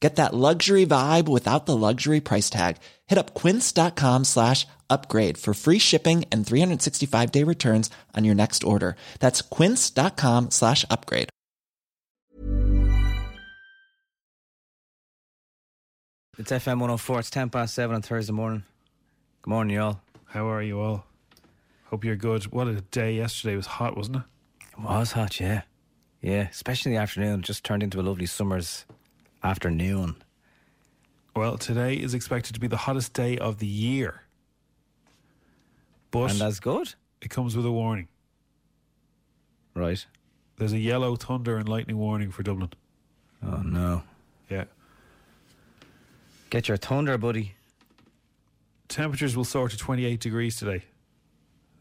Get that luxury vibe without the luxury price tag. Hit up quince.com slash upgrade for free shipping and 365-day returns on your next order. That's quince.com slash upgrade. It's FM 104. It's 10 past 7 on Thursday morning. Good morning, y'all. How are you all? Hope you're good. What a day yesterday. It was hot, wasn't it? It was hot, yeah. Yeah, especially in the afternoon. It just turned into a lovely summer's afternoon. Well, today is expected to be the hottest day of the year. But And that's good. it comes with a warning. Right. There's a yellow thunder and lightning warning for Dublin. Oh, no. Yeah. Get your thunder, buddy. Temperatures will soar to 28 degrees today.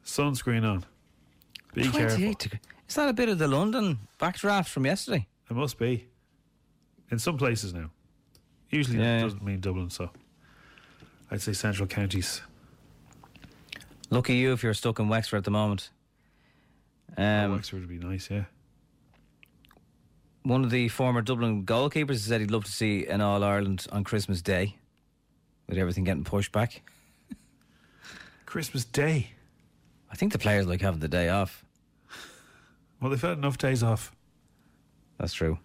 Sunscreen on. Be 28 careful. deg- Is that a bit of the London backdraft from yesterday? It must be. In some places now. Usually Yeah, it yeah. doesn't mean Dublin, so I'd say central counties. Lucky you if you're stuck in Wexford at the moment. Um, Wexford would be nice, yeah. one of the former Dublin goalkeepers said he'd love to see an All Ireland on Christmas Day, with everything getting pushed back. Christmas Day. I think the players like having the day off. Well, they've had enough days off. That's true.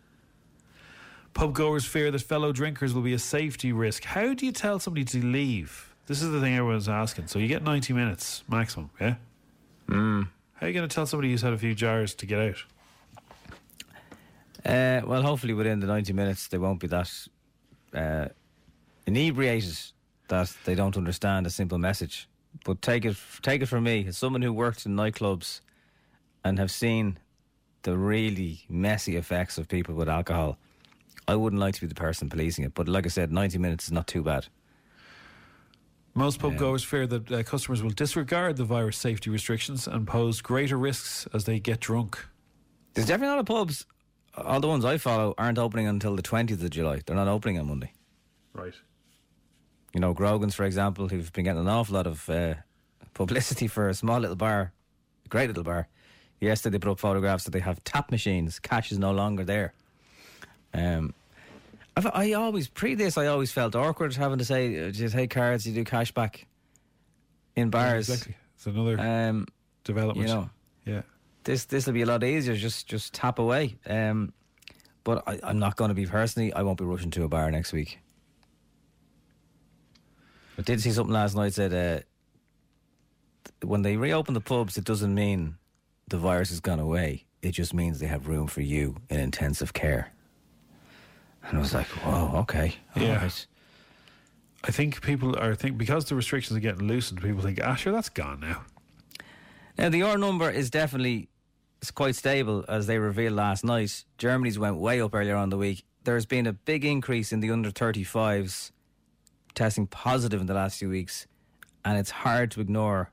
Pub goers fear that fellow drinkers will be a safety risk. How do you tell somebody to leave? This is the thing everyone's asking. So you get 90 minutes maximum, yeah? Mm. How are you going to tell somebody who's had a few jars to get out? Uh, well, hopefully within the 90 minutes they won't be that uh, inebriated that they don't understand a simple message. But take it, take it from me, as someone who worked in nightclubs and have seen the really messy effects of people with alcohol, I wouldn't like to be the person policing it. But like I said, 90 minutes is not too bad. Most pub Yeah. goers fear that uh, customers will disregard the virus safety restrictions and pose greater risks as they get drunk. There's definitely a lot of pubs, all the ones I follow, aren't opening until the 20th of July. They're not opening on Monday. Right. You know, Grogan's, for example, who've been getting an awful lot of uh, publicity for a small little bar, a great little bar. Yesterday, they put up photographs that they have tap machines. Cash is no longer there. Um, I've, I always, pre this, I always felt awkward having to say, uh, do you take cards, you do cash back in bars. Exactly. It's another Um, development. you know, yeah. this this will be a lot easier. Just just tap away. Um, but I, I'm not going to be personally. I won't be rushing to a bar next week. I did see something last night said uh, when they reopen the pubs, it doesn't mean the virus has gone away. It just means they have room for you in intensive care. And I was like, whoa, okay, all Yeah. right. I think people are think because the restrictions are getting loosened, people think, ah, sure, that's gone now. Now the R number is definitely it's quite stable as they revealed last night. Germany's went way up earlier on the week. There's been a big increase in the under 35s testing positive in the last few weeks, and it's hard to ignore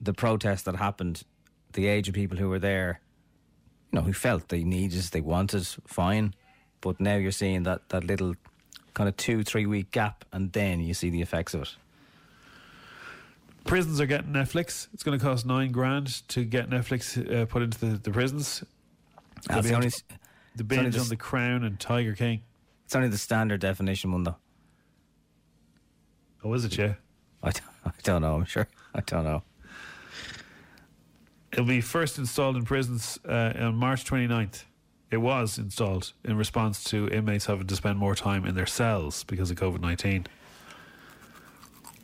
the protest that happened. The age of people who were there, you know, who felt they needed, they wanted, fine, but now you're seeing that that little kind of two three week gap, and then you see the effects of it. Prisons are getting Netflix. It's going to cost nine grand to get Netflix uh, put into the, the prisons. They'll That's be the only, to- the binge the on The Crown and Tiger King. it's only the standard definition one though. Oh, is it? Yeah. I don't, I don't know. I'm sure. I don't know. It'll be first installed in prisons uh, on March 29th. It was installed in response to inmates having to spend more time in their cells because of COVID 19.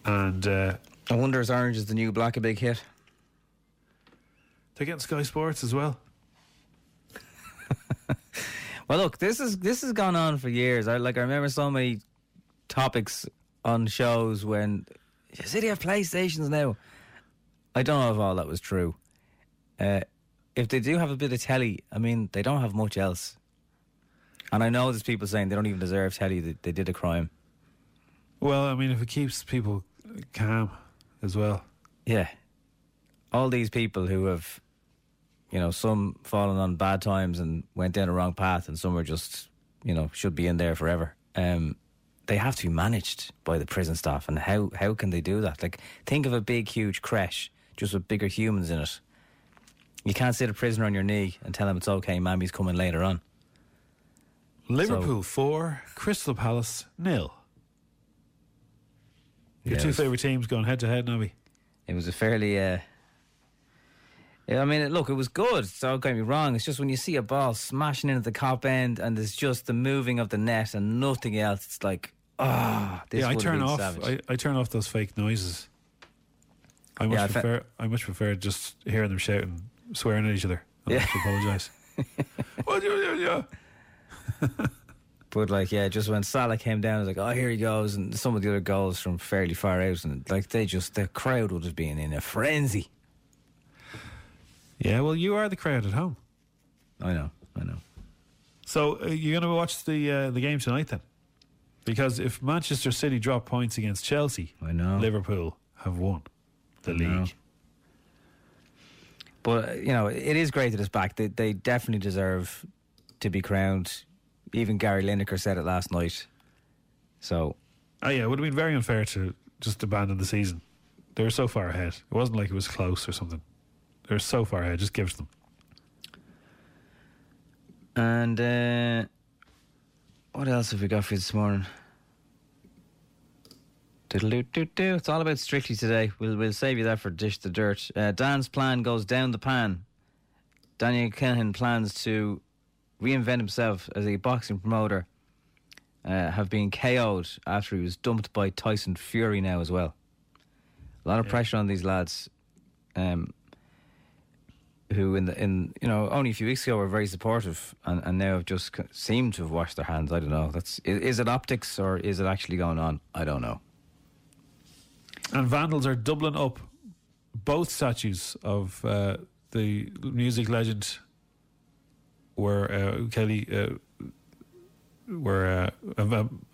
And uh, I wonder is Orange is the New Black a big hit? They're getting Sky Sports as well. Well, look, this is this has gone on for years. I like I remember so many topics on shows when City have PlayStations now. I don't know if all that was true. Uh, if they do have a bit of telly, I mean, they don't have much else. And I know there's people saying they don't even deserve telly; they, they did a crime. Well, I mean, if it keeps people calm as well. Yeah. All these people who have, you know, some fallen on bad times and went down the wrong path, and some are just, you know, should be in there forever. Um, they have to be managed by the prison staff, and how how can they do that? Like, think of a big, huge creche just with bigger humans in it. You can't sit a prisoner on your knee and tell him it's okay, mammy's coming later on. Liverpool four, Crystal Palace nil. Your Yeah, two favourite teams going head to head, Nobby. It was a fairly. Uh, yeah, I mean, look, it was good. So don't get me wrong. It's just when you see a ball smashing into the Kop end and there's just the moving of the net and nothing else, it's like, ah, this yeah, I turn off. I, I turn off those fake noises. I much Yeah, I fe- prefer. I much prefer just hearing them shouting, swearing at each other. I Yeah. have to apologise. But like, yeah, just when Salah came down, I was like, oh, here he goes, and some of the other goals from fairly far out, and like they just the crowd would have been in a frenzy. Yeah, well, you are the crowd at home. I know, I know. So uh, you're going to watch the uh, the game tonight then? Because if Manchester City drop points against Chelsea, I know. Liverpool have won the I know. But you know, it is great that it's back. They they definitely deserve to be crowned. Even Gary Lineker said it last night. So Oh yeah, it would have been very unfair to just abandon the season. They were so far ahead. It wasn't like it was close or something. They were so far ahead. Just give it to them. And uh, what else have we got for you this morning? It's all about Strictly today. We'll we'll save you that for Dish the Dirt. Uh, Dan's plan goes down the pan. Daniel Kinahan plans to reinvent himself as a boxing promoter. Uh, have been KO'd after he was dumped by Tyson Fury now as well. A lot of pressure on these lads. Um, who in the in you know only a few weeks ago were very supportive and, and now have just c- seem to have washed their hands. I don't know. That's is it optics or is it actually going on? I don't know. And vandals are doubling up both statues of uh, the music legend where uh, Kelly uh, were uh, um,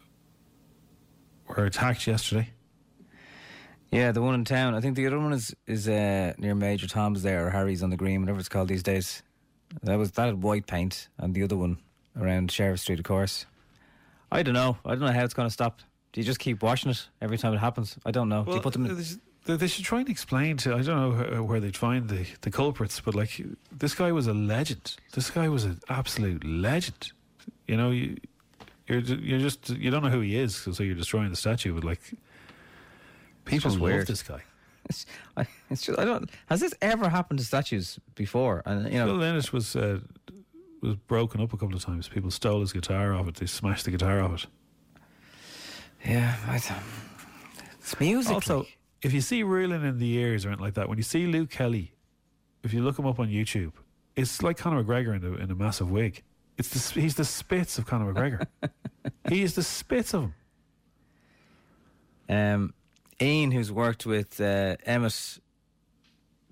were attacked yesterday. Yeah, the one in town. I think the other one is is uh, near Major Tom's there or Harry's on the Green, whatever it's called these days. That was that had white paint, and the other one around Sheriff Street, of course. I don't know. I don't know how it's going to stop. Do you just keep washing it every time it happens? I don't know. Do you put them in? they, should- they- they should try and explain to. I don't know where- where they'd find the, the culprits, but like this guy was a legend. This guy was an absolute legend. You know, you you're you're just you don't know who he is, so you're destroying the statue. But like, people love weird. this guy. It's, I, it's just I don't. Has this ever happened to statues before? And you know, Phil Lynott was uh, was broken up a couple of times. People stole his guitar off it. They smashed the guitar off it. Yeah, I, th- it's music. Also, if you see Reeling in the Years or anything like that, when you see Luke Kelly, if you look him up on YouTube, it's like Conor McGregor in a, in a massive wig. It's the, he's the spits of Conor McGregor. he is the spits of him. Um, Ian, who's worked with uh, Emmet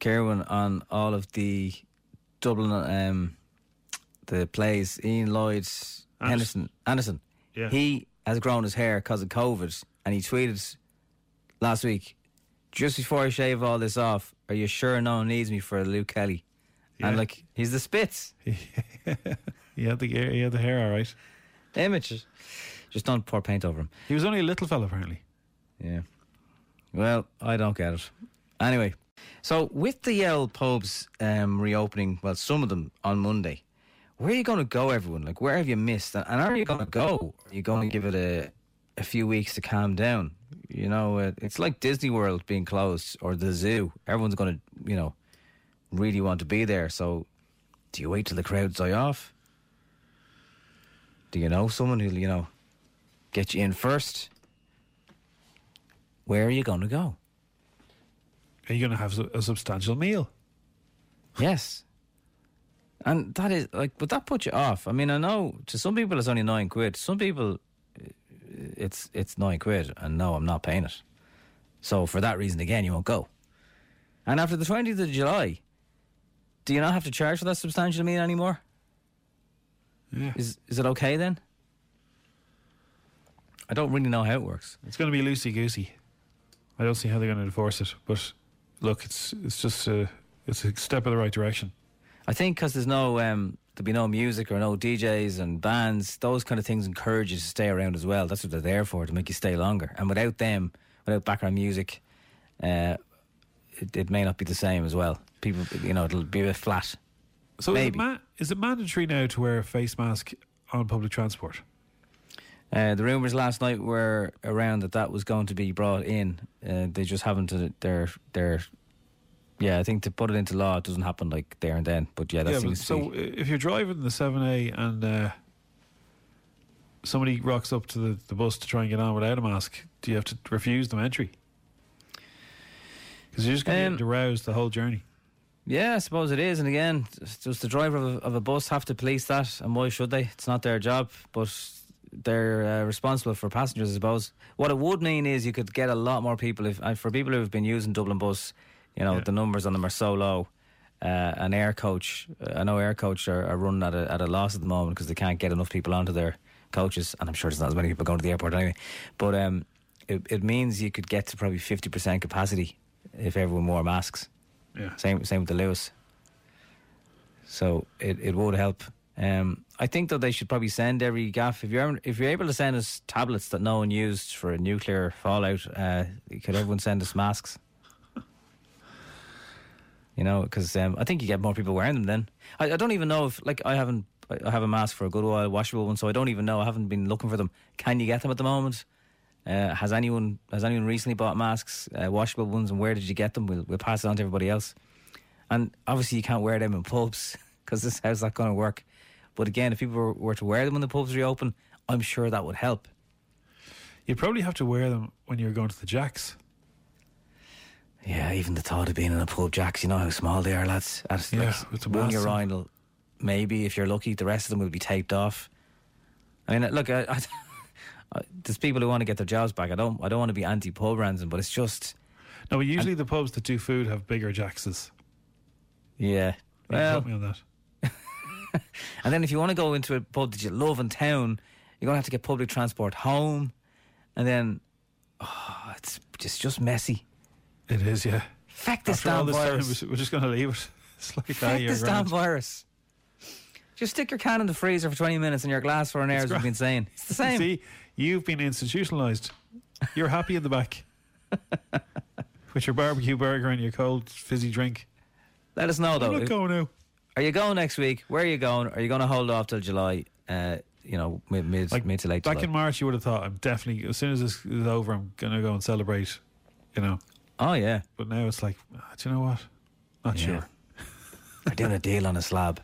Kirwan on all of the Dublin um, the plays, Ian Lloyd Henderson Anderson, Yeah. he has grown his hair because of COVID, and he tweeted last week, just before I shave all this off, are you sure no one needs me for Luke Kelly? And like he's the spits He had the hair, he had the hair all right. image. Just don't pour paint over him. He was only a little fella apparently. Yeah. Well, I don't get it. Anyway, so with the Yale pubs um, reopening, well, some of them on Monday, where are you going to go, everyone? Like, where have you missed? And are you going to go? Are you going to give it a, a few weeks to calm down? You know, uh, it's like Disney World being closed or the zoo. Everyone's going to, you know, really want to be there. So, do you wait till the crowds die off? Do you know someone who'll, you know, get you in first? Where are you going to go? Are you going to have a substantial meal? Yes. And that is like, but that puts you off. I mean, I know to some people it's only nine quid. Some people, it's it's nine quid, and no, I'm not paying it. So for that reason, again, you won't go. And after the 20th of July, do you not have to charge for that substantial meal anymore? Yeah. Is is it okay then? I don't really know how it works. It's going to be loosey goosey. I don't see how they're going to enforce it, but look, it's it's just a it's a step in the right direction. I think because there's no um, there'll be no music or no DJs and bands. Those kind of things encourage you to stay around as well. That's what they're there for to make you stay longer. And without them, without background music, uh, it, it may not be the same as well. People, you know, it'll be a bit flat. So is it, ma- is it mandatory now to wear a face mask on public transport? Uh, the rumours last night were around that that was going to be brought in. Uh, they just haven't. Uh, they're they're. Yeah, I think to put it into law, it doesn't happen like there and then. But yeah, that yeah, seems to so be. uh, if you're driving the 7A and uh, somebody rocks up to the, the bus to try and get on without a mask, do you have to refuse them entry? Because you're just going Um, to arouse the whole journey. Yeah, I suppose it is. And again, does the driver of a, of a bus have to police that? And why should they? It's not their job, but they're uh, responsible for passengers, I suppose. What it would mean is you could get a lot more people. If uh, for people who have been using Dublin bus, you know Yeah. the numbers on them are so low. Uh, an Aircoach, I know Aircoach are, are running at a, at a loss at the moment because they can't get enough people onto their coaches, and I'm sure there's not as many people going to the airport anyway. But um, it, it means you could get to probably 50% capacity if everyone wore masks. Yeah. Same same with the Luas. So it, it would help. Um, I think that they should probably send every gaff if you're if you're able to send us tablets that no one used for a nuclear fallout. Uh, could everyone send us masks? You know, because um, I think you get more people wearing them. Then I, I don't even know if like I haven't I have a mask for a good while, washable one, so I don't even know. I haven't been looking for them. Can you get them at the moment? Uh, has anyone has anyone recently bought masks, uh, washable ones, and where did you get them? We'll we'll pass it on to everybody else. And obviously, you can't wear them in pubs because this how's that going to work? But again, if people were, to wear them when the pubs reopen, I'm sure that would help. You'd probably have to wear them when you're going to the Jacks. Yeah, even the thought of being in a pub, Jacks, you know how small they are, lads. At Yeah, like with the one urinal, maybe if you're lucky, the rest of them will be taped off. I mean, look, I, I, I, there's people who want to get their jobs back. I don't, I don't want to be anti-pub ransom, but it's just, No, but usually the pubs that do food have bigger Jackses. yeah. Well, help me on that. and then if you want to go into a pub that you love in town, you're gonna have to get public transport home, and then, oh, it's just just messy. It is, yeah. Feck this After damn this virus. time, we're just going to leave it. It's like, Feck this damn virus. Just stick your can in the freezer for 20 minutes and your glass for an hour, as we've been saying. It's the same. See, you've been institutionalised. You're happy in the back. With your barbecue burger and your cold fizzy drink. Let us know, I'm though. not going now. Are you going next week? Where are you going? Are you going to hold off till July? Uh, you know, mid, mid, Like mid to late back July. in March, you would have thought I'm definitely as soon as this is over, I'm gonna go and celebrate. You know, oh, yeah. but now it's like, ah, do you know what? Not Yeah. sure. They're doing a deal on a slab.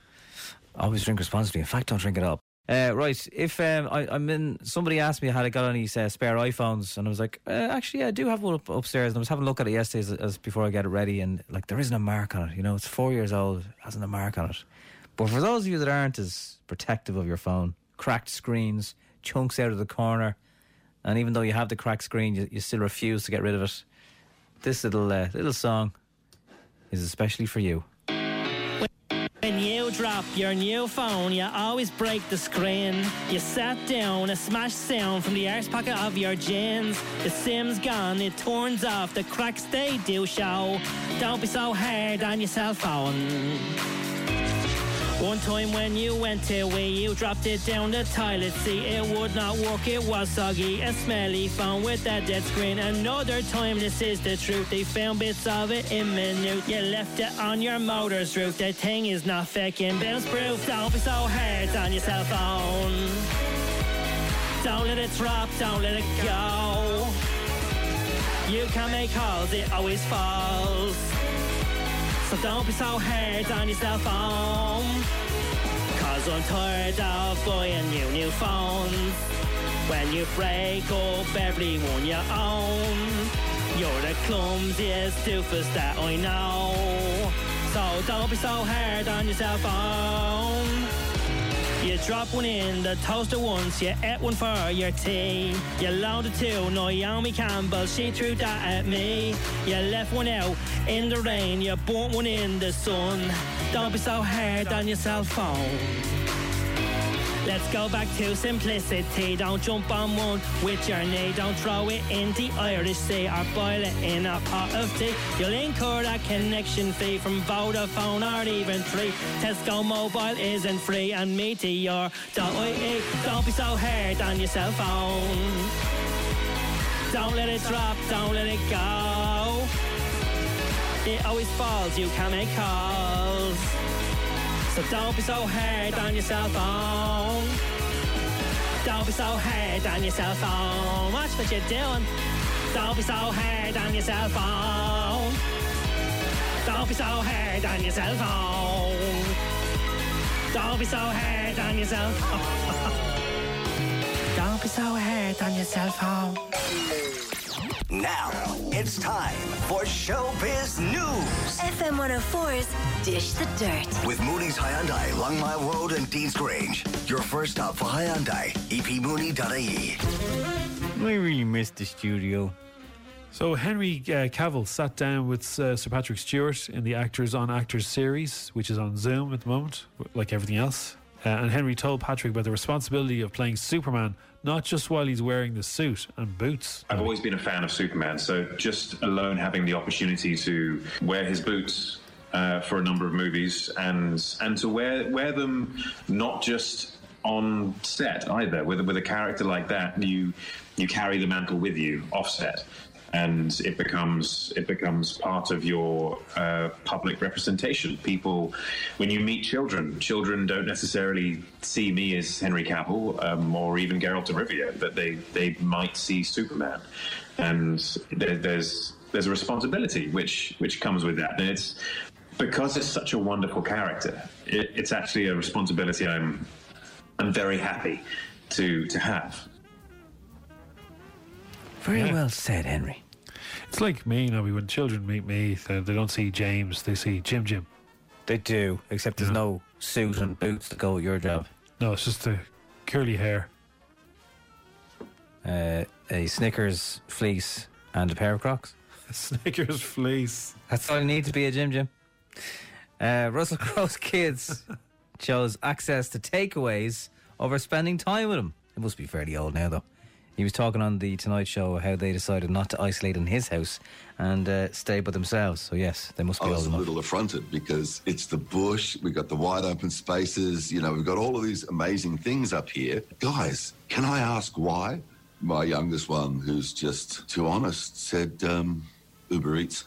Always drink responsibly. In fact, don't drink it up. Uh, right, if um, I, I'm in, somebody asked me had I got any uh, spare iPhones, and I was like, uh, actually, yeah, I do have one up, upstairs. And I was having a look at it yesterday as, as before I get it ready, and like there isn't a mark on it. You know, it's four years old, hasn't a mark on it. But for those of you that aren't as protective of your phone, cracked screens, chunks out of the corner, and even though you have the cracked screen, you, you still refuse to get rid of it. This little uh, little song is especially for you. When you drop your new phone, you always break the screen. You sat down, a smashed sound from the arse pocket of your jeans. The sim's gone, it turns off, the cracks they do show. Don't be so hard on your cell phone. One time when you went away, you dropped it down the toilet seat. It would not work, it was soggy, a smelly phone with a dead screen. Another time, this is the truth. They found bits of it in minute. You left it on your motor's roof. That thing is not faking bounce proof. Don't be so hard on your cell phone. Don't let it drop, don't let it go. You can make calls, it always falls. So don't be so hard on your oh. cell phone. Cause I'm tired of buying you new phones. When you break up every one you own, you're the clumsiest doofus that I know. So Oh, don't be so hard on your cell phone. Oh. Drop one in the toaster once, you ate one for your tea. You loaded two Naomi Campbell, she threw that at me. You left one out in the rain, you burnt one in the sun. Don't be so hard on your cell phone. Let's go back to simplicity. Don't jump on one with your knee. Don't throw it in the Irish Sea or boil it in a pot of tea. You'll incur a connection fee from Vodafone or even Three. Tesco Mobile isn't free and Meteor. Don't, be so hard on your cell phone. Don't let it drop, don't let it go. It always falls, you can make calls. So don't be so hard on your cell phone. Oh. Don't be so hard on your cell phone. Oh. Watch what you're doing. Don't be so hard on your cell phone. Oh. Don't be so hard on your cell phone. Don't be so hard on your cell phone. Don't be so hard on your cell phone. Now it's time for Showbiz News FM 104's Dish the Dirt. with Mooney's Hyundai, Longmile Road, and Deansgrange. Your first stop for Hyundai, epmooney.ie. I really missed the studio. So Henry uh, Cavill sat down with uh, Sir Patrick Stewart in the Actors on Actors series, which is on Zoom at the moment, like everything else. Uh, and Henry told Patrick about the responsibility of playing Superman, not just while he's wearing the suit and boots. I've always been a fan of Superman, so just alone having the opportunity to wear his boots uh, for a number of movies and and to wear wear them not just on set either. With with a character like that, you you carry the mantle with you off set. And it becomes it becomes part of your uh, public representation. People, when you meet children, children don't necessarily see me as Henry Cavill um, or even Geralt of Rivia, but they they might see Superman, and there, there's there's a responsibility which which comes with that, and it's because it's such a wonderful character. It, it's actually a responsibility I'm I'm very happy to to have. Very Yeah. well said, Henry. It's like me, Nobby, when children meet me, they, they don't see James, they see Jim Jim. They do, except there's Yeah. no suit and boots to go with your job. No, it's just the curly hair. Uh, a Snickers fleece and a pair of Crocs. A Snickers fleece. That's all you need to be a Jim Jim. Uh, Russell Crowe's kids chose access to takeaways over spending time with him. It must be fairly old now, though. He was talking on the Tonight Show how they decided not to isolate in his house and uh, stay by themselves. So yes, they must I be was old a enough. little affronted because it's the bush, we've got the wide open spaces, you know, we've got all of these amazing things up here. Guys, can I ask why? My youngest one, who's just too honest, said um, Uber Eats.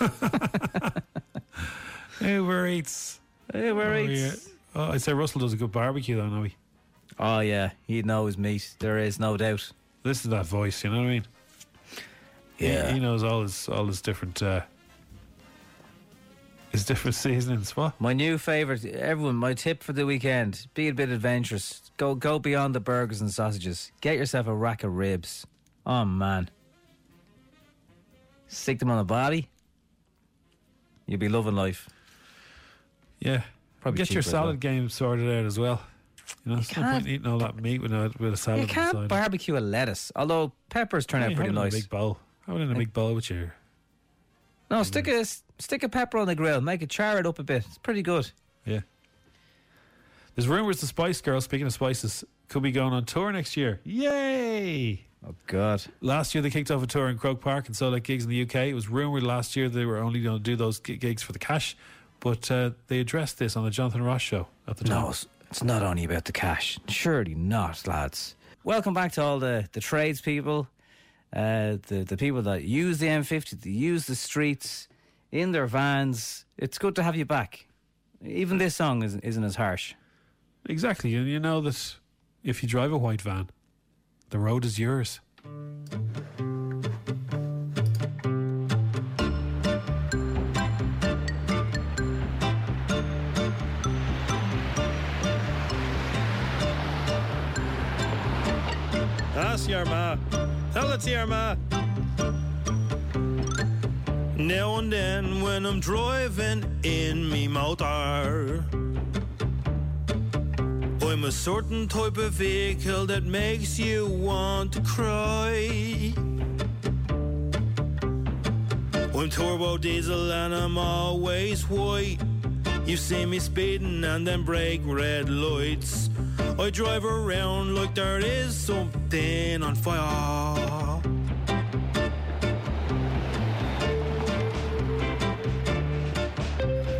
Uber Eats. Uber Oh, Eats. yeah. Oh, I'd say Russell does a good barbecue, though, Nobby. Oh yeah, he knows meat. There is no doubt. Listen to that voice, you know what I mean? Yeah. He, knows all his all his different uh, his different seasonings. What? My new favourite, everyone, my tip for the weekend, be a bit adventurous. Go go beyond the burgers and sausages. Get yourself a rack of ribs. Oh man. Stick them on a body. You'll be loving life. Yeah. Probably Get your salad game sorted out as well. You know, no can't- eating all that meat with a, with a salad You can't barbecue a lettuce. Although peppers turn Yeah, out pretty it in nice. a big bowl. Have it in a big bowl with your. No, stick a stick a pepper on the grill. Make it char it up a bit. It's pretty good. Yeah. There's rumours the Spice Girls, speaking of spices, could be going on tour next year. Yay! Oh God. Last year they kicked off a tour in Croke Park and sold out gigs in the UK. It was rumoured last year they were only going to do those gigs for the cash, but uh, they addressed this on the Jonathan Ross show at the time. No, it's- not only about the cash. Surely not, lads. Welcome back to all the, the tradespeople, uh, the, the people that use the M50, that use the streets in their vans. It's good to have you back. Even this song isn't, isn't as harsh. Exactly, and you know that if you drive a white van, the road is yours. Your ma. Tell it to your ma. Now and then when I'm driving in me motor, I'm a certain type of vehicle that makes you want to cry. I'm turbo diesel and I'm always white. You see me speeding and then break red lights. I drive around like there is something on fire.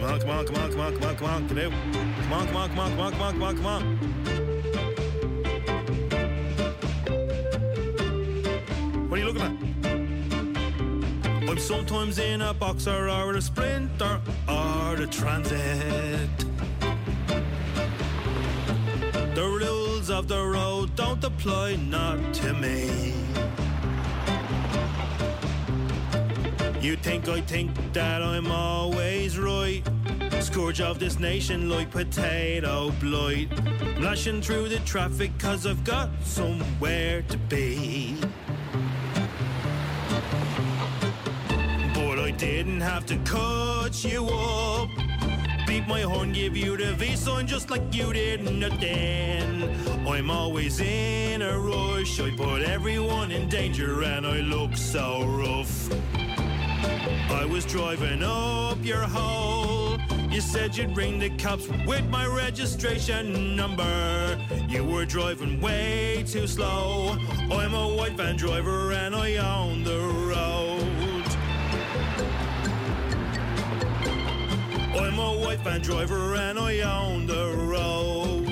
Come on, come on, come on, come on, come on, come on. Come on, come on, come on, come on, come on, come on, come on. What are you looking at? I'm sometimes in a boxer or a sprinter or a transit. Of the road don't apply not to me. You think I think that I'm always right. Scourge of this nation like potato blight. Lashing through the traffic cause I've got somewhere to be. But I didn't have to cut you up. Beat my horn, give you the V sign just like you did nothing. I'm always in a rush. I put everyone in danger and I look so rough. I was driving up your hole. You said you'd ring the cops with my registration number. You were driving way too slow. I'm a white van driver and I own the road. I'm a white van driver and I own the road.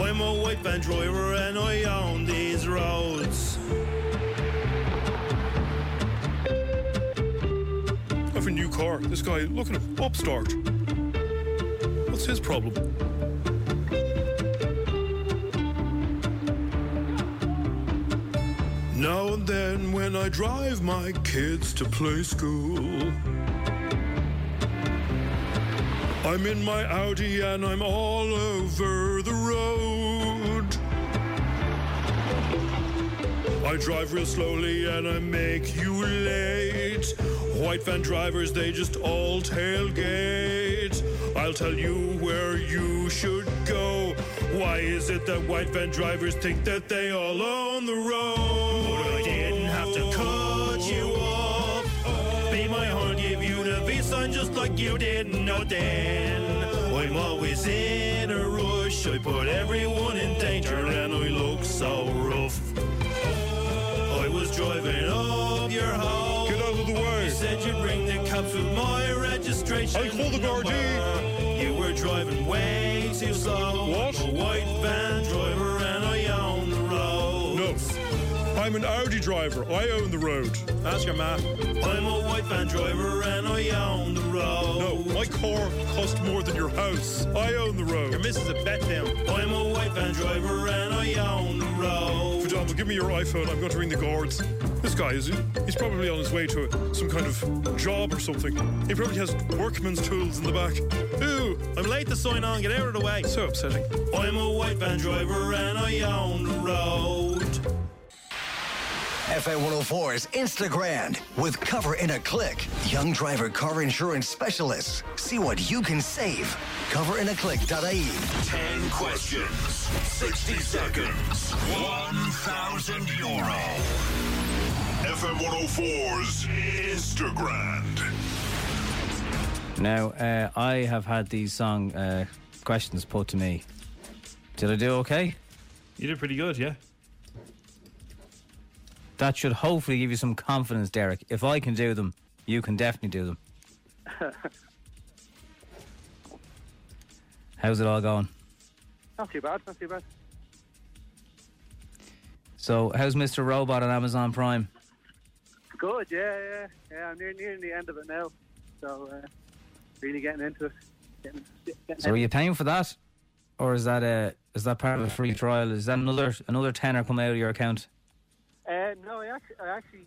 I'm a white van driver and I own these roads. I have a new car. This guy, look at him, upstart. What's his problem? Now and then when I drive my kids to play school, I'm in my Audi and I'm all over the road. I drive real slowly and I make you late. White van drivers, they just all tailgate. I'll tell you where you should go. Why is it that white van drivers think that they all own the road? Like you didn't know then. I'm always in a rush. I put everyone in danger and I look so rough. I was driving up your house. Get out of the way. You said you'd bring the cops with my registration. I'll call the number. You were driving way too slow. What? A white van I'm an Audi driver. I own the road. Ask your ma. I'm a white van driver and I own the road. No, my car cost more than your house. I own the road. Your missus is a bet down. I'm a white van driver and I own the road. For example, give me your iPhone. I'm going to ring the guards. This guy is he's probably on his way to some kind of job or something. He probably has workman's tools in the back. Ooh, I'm late to sign on. Get out of the way. so upsetting. I'm a white van driver and I own the road. FM 104's Instagram with Cover in a Click. Young driver car insurance specialists. See what you can save. Coverinaclick.ie. 10 questions, 60 seconds, 1,000 euro. FM 104's Instagram. Now, uh, I have had these song uh, questions put to me. Did I do okay? You did pretty good, yeah. That should hopefully give you some confidence, Derek. If I can do them, you can definitely do them. How's it all going? Not too bad, not too bad. So, how's Mr. Robot on Amazon Prime? Good, yeah, yeah, yeah. I'm near nearing the end of it now, so uh, really getting into it. Getting, getting So, are you paying for that, or is that a is that part of a free trial? Is that another another tenner coming out of your account? Uh, no, I actually, I actually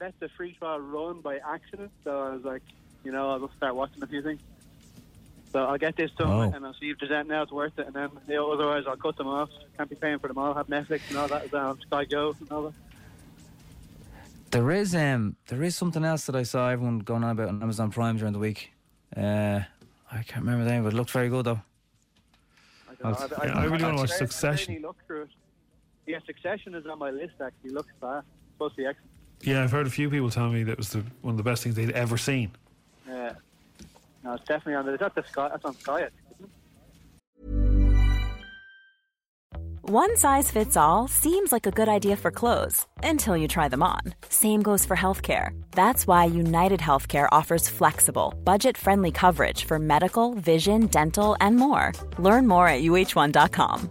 let the free trial run by accident, so I was like, you know, I'll just start watching a few things. So I'll get this done, Oh. and I'll see if there's anything else worth it, and then you know, otherwise I'll cut them off. Can't be paying for them all. Have Netflix and all that, as well, Sky Go and all that. There is um there is something else that I saw everyone going on about on Amazon Prime during the week. Uh, I can't remember the name, but it looked very good though. I, don't know. Yeah, I really wanna watch Succession. really looked through it. Yeah, Succession is on my list. Actually, looks fast. Uh, supposed to be excellent. Yeah, I've heard a few people tell me that was the, one of the best things they'd ever seen. Yeah. No, it's definitely on the. Is that the Sky? That's on Sky. I it? One size fits all seems like a good idea for clothes until you try them on. Same goes for healthcare. That's why United Healthcare offers flexible, budget friendly coverage for medical, vision, dental, and more. Learn more at uh1.com.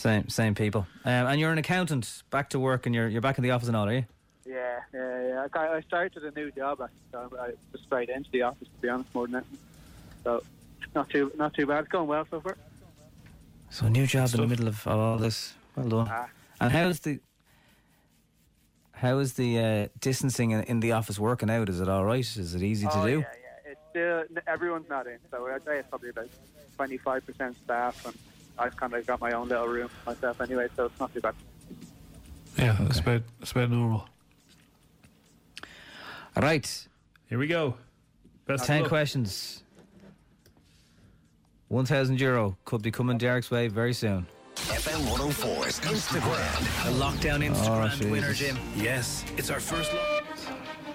Same same people. Um, and you're an accountant, back to work, and you're you're back in the office and all, are you? Yeah, yeah, yeah. I, got- I started a new job. So I just straight into the office. To be honest, more than anything. So not too not too bad. It's going well so far. So a new job in the middle of all this. Well done. Ah. And how's the how is the uh, distancing in, in the office working out? Is it all right? Is it easy to oh, do? Yeah, yeah. It's still everyone's not in, so I'd say it's probably about twenty five percent staff, and I've kind of got my own little room myself anyway, so it's not too bad. Yeah, that's about that's about normal. All right. Here we go. Best Ten questions. One thousand euro could be coming Derek's way very soon. FM 104's Instagram. A lockdown Oh, Instagram winner, Jim. Yes, it's our first. Lo-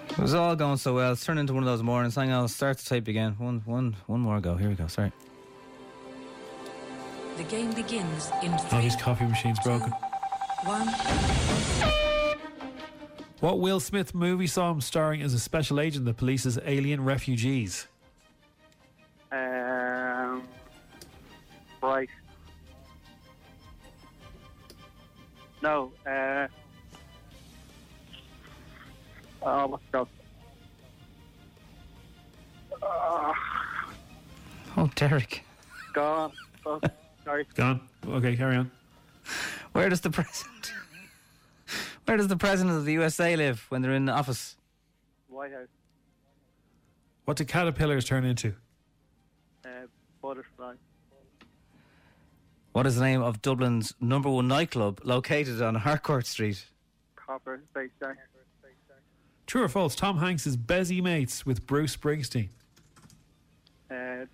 It was all going so well. It's turned into one of those mornings. Hang on, I'll start to type again. One, one, one more go. Here we go. Sorry. The game begins in Oh, three, his coffee machine's broken. one. What Will Smith movie saw him starring as a special agent that polices alien refugees? Um, right. No. Uh, oh, what's it called? Uh, Oh, Derek. gone. Sorry. Gone. Okay, carry on. Where does the president? Where does the president of the USA live when they're in the office? White House. What do caterpillars turn into? Uh, butterfly. What is the name of Dublin's number one nightclub located on Harcourt Street? Copper. Space Star. True or false? Tom Hanks is busy mates with Bruce Springsteen. Uh,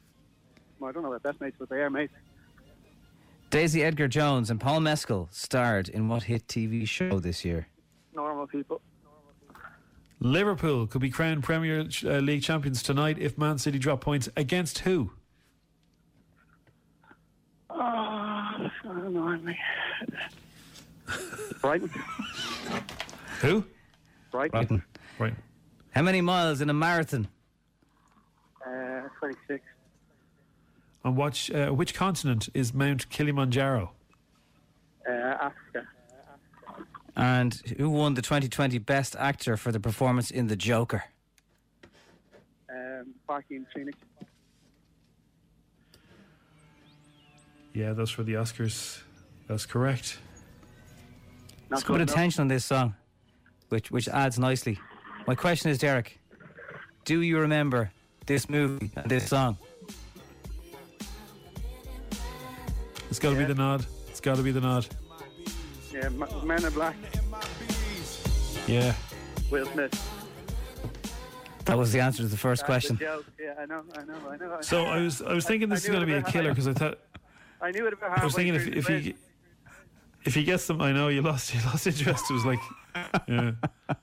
well, I don't know what best mates, but they are mates. Daisy Edgar Jones and Paul Mescal starred in what hit TV show this year? Normal people. Liverpool could be crowned Premier uh, League champions tonight if Man City drop points against who? Oh, I don't know. Me. Brighton. Who? Brighton. Right. How many miles in a marathon? Uh, 26. On which, uh, which continent is Mount Kilimanjaro? Uh, Africa. And who won the 2020 Best Actor for the performance in The Joker? Um, Joaquin Phoenix. Yeah, that's for the Oscars. That's correct. Let's put attention on this song, which which adds nicely. My question is, Derek, do you remember this movie and this song? It's got to be the nod. It's got to be the nod. Yeah, Men in Black. Yeah. Will Smith. That was the answer to the first That's question. a. Yeah, I know, I know, I know. So. I was I was thinking this is going to be a killer because I thought I knew it about I was thinking if, if he if he gets them, I know you lost you lost interest. It was like yeah,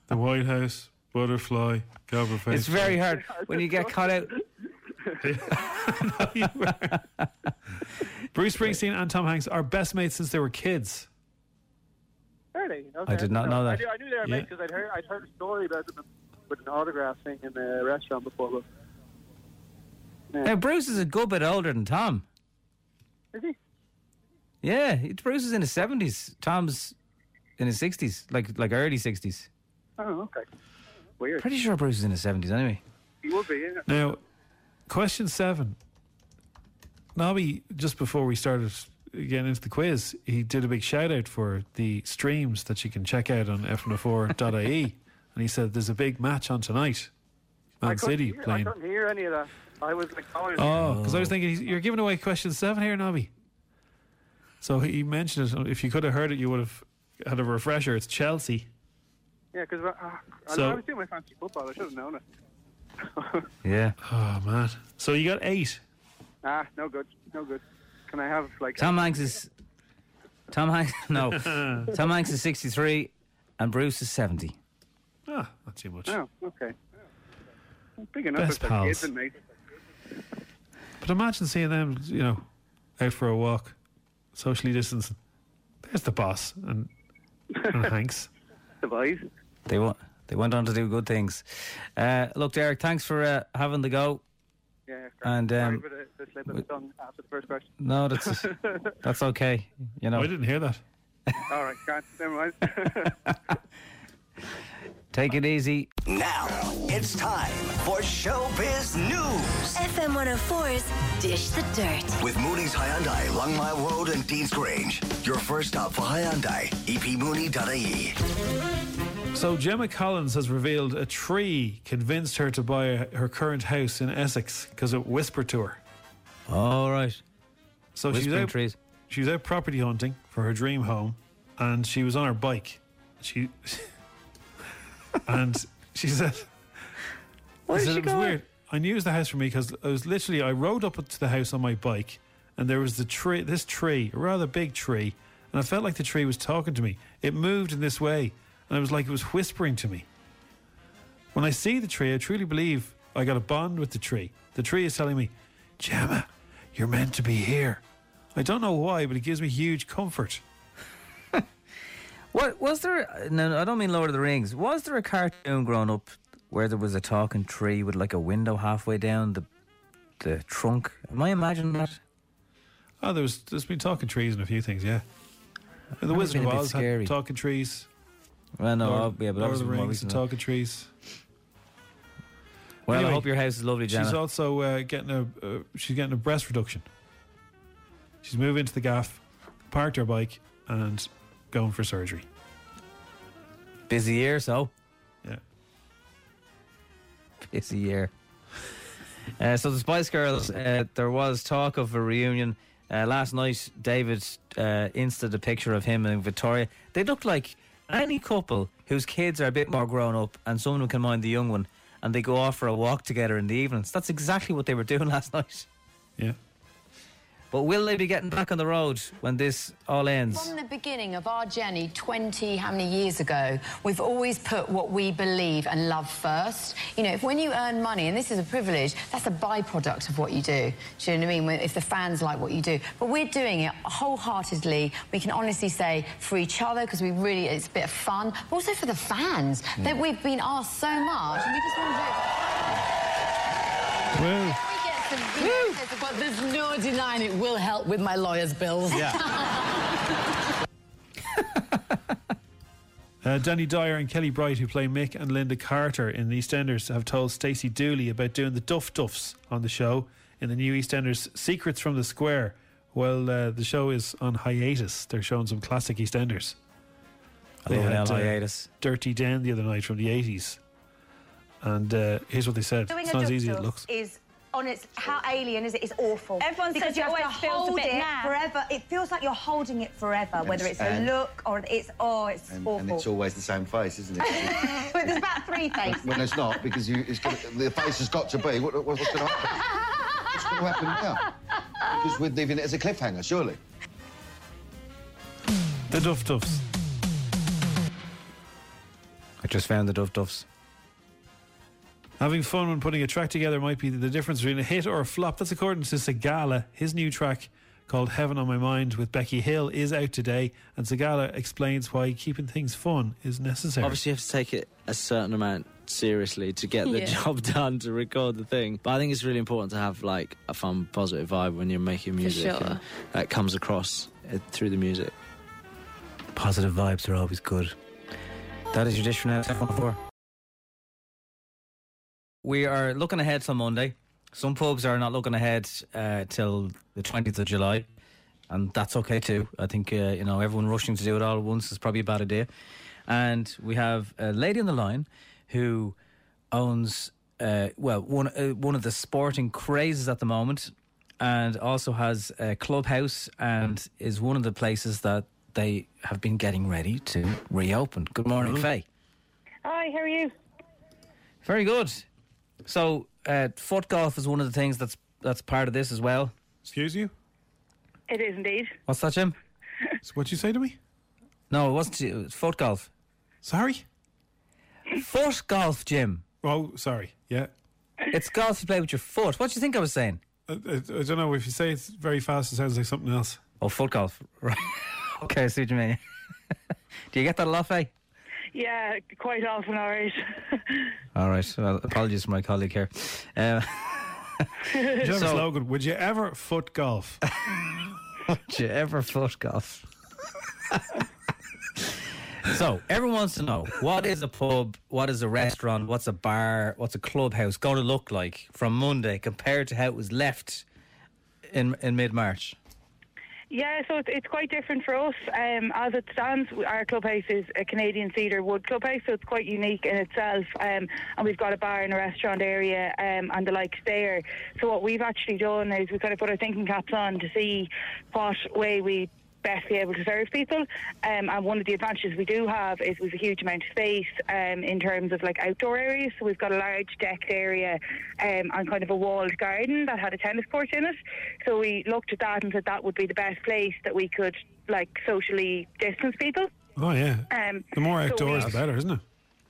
the White House, butterfly, Copperface. It's very hard when you get caught out. Bruce Springsteen and Tom Hanks are best mates since they were kids. Are they? Okay. I did not know I that. knew, I knew they were Yeah. mates because I'd heard I'd heard a story about them with an autograph thing in a restaurant before. But Now Bruce is a good bit older than Tom. is he? Yeah, he- Bruce is in his seventies. Tom's in his sixties, like like early sixties. Oh, okay. Weird. Pretty sure Bruce is in his seventies anyway. He would be. Yeah. Now, question seven. Nobby, just before we started getting into the quiz, he did a big shout out for the streams that you can check out on f104.ie. and he said there's a big match on tonight. Man couldn't City hear- playing. I couldn't hear any of that. I was like, oh, Oh, because I was thinking you're giving away question seven here, Nobby. So he mentioned it. If you could have heard it, you would have had a refresher. It's Chelsea. yeah, because uh, I, So- I was doing my fancy football. I should have known it. Yeah. Oh man. So you got eight. Ah, no good, no good. Can I have like Tom Hanks is Tom Hanks. No, Tom Hanks is sixty-three, and Bruce is seventy. Ah, not too much. Oh, okay. Big enough Best if they're kids pals. and mates. But imagine seeing them, you know, out for a walk, socially distancing. There's the boss and, and Hanks. The boys. They went. They went on to do good things. Uh, look, Derek, thanks for uh, having the go. Yeah. And, Sorry um, for the, the slip of the tongue after the first question. No, that's that's okay. You know, I didn't hear that. All right, can't. Never mind. take it easy. Now it's time for Showbiz News FM 104's Dish the Dirt. with Mooney's Hyundai, Longmile Road, and Deansgrange. Your first stop for Hyundai, epmooney.ie. So Gemma Collins has revealed a tree convinced her to buy her current house in Essex because it whispered to her. All right. So she's Whispering out, trees. she was out property hunting for her dream home, and she was on her bike. She and she said, Where she did said she it was go? weird. I knew it was the house for me because I was literally I rode up to the house on my bike, and there was the tree, this tree, a rather big tree, and I felt like the tree was talking to me. It moved in this way, and it was like it was whispering to me. When I see the tree, I truly believe I got a bond with the tree. The tree is telling me, Gemma, you're meant to be here. I don't know why, but it gives me huge comfort. What was there? No, I don't mean Lord of the Rings. Was there a cartoon growing up where there was a talking tree with like a window halfway down the the trunk? Am I imagining that? Oh, there was there's been talking trees and a few things, yeah. The Wizard of Oz had talking trees. Well, no, Lord, I'll- yeah, but Lord was of the Rings and recent, though. talking trees. Well, Anyway, I hope your house is lovely, Jenna. She's also uh, getting a uh, she's getting a breast reduction. She's moving to the gaff, parked her bike, and going for surgery. Busy year, so. Yeah. Busy year. Uh, so the Spice Girls, uh, there was talk of a reunion. Uh, last night, David uh, insted a picture of him and Victoria. They looked like any couple whose kids are a bit more grown up and someone who can mind the young one, and they go off for a walk together in the evenings. That's exactly what they were doing last night. Yeah. But will they be getting back on the road when this all ends? From the beginning of our journey 20 how many years ago, we've always put what we believe and love first. You know, if when you earn money, and this is a privilege, that's a byproduct of what you do. Do you know what I mean? If the fans like what you do. But we're doing it wholeheartedly. We can honestly say for each other, because we really, it's a bit of fun, but also for the fans. That hmm. we've been asked so much, and we just want to do it. Well, We get some, you know, but there's no denying it will help with my lawyer's bills. Uh, Danny Dyer and Kelly Bright, who play Mick and Linda Carter in EastEnders, have told Stacey Dooley about doing the Duff Duffs on the show in the new EastEnders Secrets from the Square. Well, uh, the show is on hiatus. They're showing some classic EastEnders. I love an L hiatus. Dirty Den the other night from the 80s. And uh, here's what they said. Doing It's a not as easy as it looks. Is on its how alien is it? It's awful. Everyone because says you have to always feels hold it naff. forever. It feels like you're holding it forever, whether it's a look or it's oh, it's And, awful. and it's always the same face, isn't it? but there's about three faces. when it's not, because you, it's got, the face has got to be. What, what, what's going to happen? What's going to happen now? Because we're leaving it as a cliffhanger, surely. The Duff Duffs. I just found the Duff Duffs. Having fun when putting a track together might be the difference between a hit or a flop. That's according to Sigala. His new track called Heaven on My Mind with Becky Hill is out today, and Sigala explains why keeping things fun is necessary. Obviously, you have to take it a certain amount seriously to get the Yeah. job done to record the thing. But I think it's really important to have like a fun, positive vibe when you're making music. sure. and that comes across uh, through the music. Positive vibes are always good. That is your dish for now, F104. We are looking ahead till Monday. Some pubs are not looking ahead uh, till the 20th of July, and that's okay too. I think, uh, you know, everyone rushing to do it all at once is probably a bad idea. And we have a lady on the line who owns, uh, well, one, uh, one of the sporting crazes at the moment, and also has a clubhouse and is one of the places that they have been getting ready to reopen. Good morning, Faye. Hi, how are you? Very good. So, uh, foot golf is one of the things that's that's part of this as well. Excuse you? It is indeed. What's that, Jim? So what you say to me? No, it wasn't. It was foot golf. Sorry? Foot golf, Jim. Oh, sorry. Yeah. It's golf you play with your foot. What do you think I was saying? I, I, I don't know. If you say it very fast, it sounds like something else. Oh, foot golf. Right. okay, I see what you mean. do you get that a lot, Faye? Yeah, quite often, all right. All right. Well, apologies for my colleague here. Uh, Do you have a So- slogan? Would you ever foot golf? Would you ever foot golf? so everyone wants to know what is a pub, what is a restaurant, what's a bar, what's a clubhouse going to look like from Monday compared to how it was left in in mid March. Yeah, so it's, it's quite different for us. Um, as it stands, our clubhouse is a Canadian cedar wood clubhouse, so it's quite unique in itself. Um, and we've got a bar and a restaurant area um, and the likes there. So what we've actually done is we've kind of put our thinking caps on to see what way we best be able to serve people. Um, and one of the advantages we do have is we've a huge amount of space um, in terms of like outdoor areas. So we've got a large decked area um, and kind of a walled garden that had a tennis court in it. So we looked at that and said that would be the best place that we could like socially distance people. Oh, yeah. Um, The more so outdoors, we- the better, isn't it?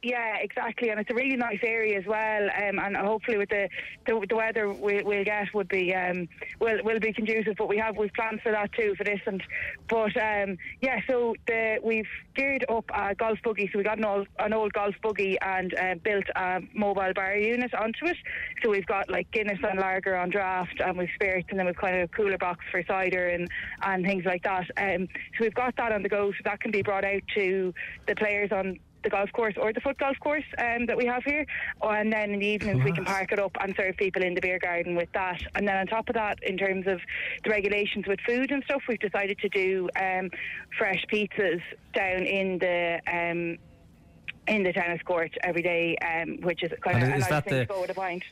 Yeah, exactly, and it's a really nice area as well. Um, and hopefully, with the the, the weather we, we'll get, would be um, will will be conducive. But we have we've planned for that too for this. And but um, yeah, so the we've geared up a golf buggy. So we got an old an old golf buggy and uh, built a mobile bar unit onto it. So we've got like Guinness and lager on draft, and we've spirits, and then we've kind of a cooler box for cider and and things like that. Um, so we've got that on the go. So that can be brought out to the players on the golf course or the foot golf course um, that we have here. And then in the evenings, we can park it up and serve people in the beer garden with that. And then on top of that, in terms of the regulations with food and stuff, we've decided to do um, fresh pizzas down in the. Um, in the tennis court every day, um, which is kind And of a is nice that thing the- to go with a pint.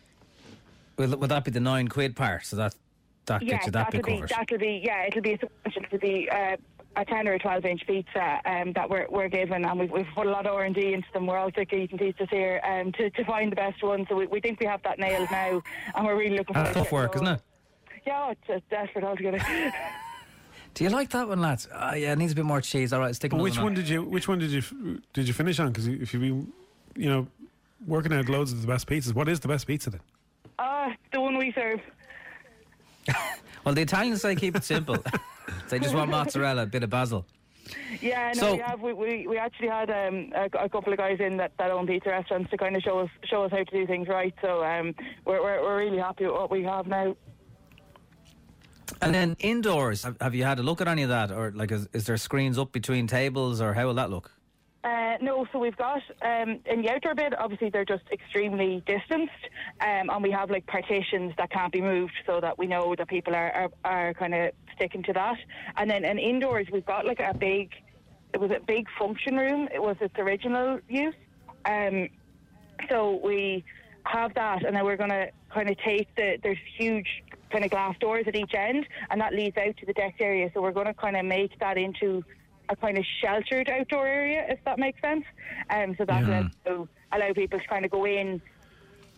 Will, would that be the nine quid part? So that that yeah, gets you that that'll be covered. that'll be yeah, it'll be. It'll be uh, a ten or a twelve inch pizza um, that we're we're given, and we've, we've put a lot of R and D into them. We're all sick of eating pizzas here um, to to find the best one. So we, we think we have that nailed now, and we're really looking forward. That's to tough getting work, isn't it? Yeah, it's, it's desperate altogether. Do you like that one, lads? Uh, yeah, it needs a bit more cheese. All right, stick But which one did you? Which one did you? Did you finish on? Because if you've been, you know, working out loads of the best pizzas, what is the best pizza then? Ah, the one we serve. Well, the Italians say keep it simple. they just want mozzarella, a bit of basil. Yeah, no, So- we have. We, we, we actually had um, a, a couple of guys in that, that own pizza restaurants to kind of show us show us how to do things right. So um, we're, we're we're really happy with what we have now. And then indoors, have, have you had a look at any of that, or like, is, is there screens up between tables, or how will that look? Uh, no, so we've got um, in the outdoor bit. Obviously, they're just extremely distanced, um, and we have like partitions that can't be moved, so that we know that people are are, are kind of sticking to that. And then, in indoors, we've got like a big. It was a big function room. It was its original use. Um, so we have that, and then we're going to kind of take the. There's huge kind of glass doors at each end, and that leads out to the deck area. So we're going to kind of make that into a kind of sheltered outdoor area, if that makes sense. Um, so that Yeah. will allow people to kind of go in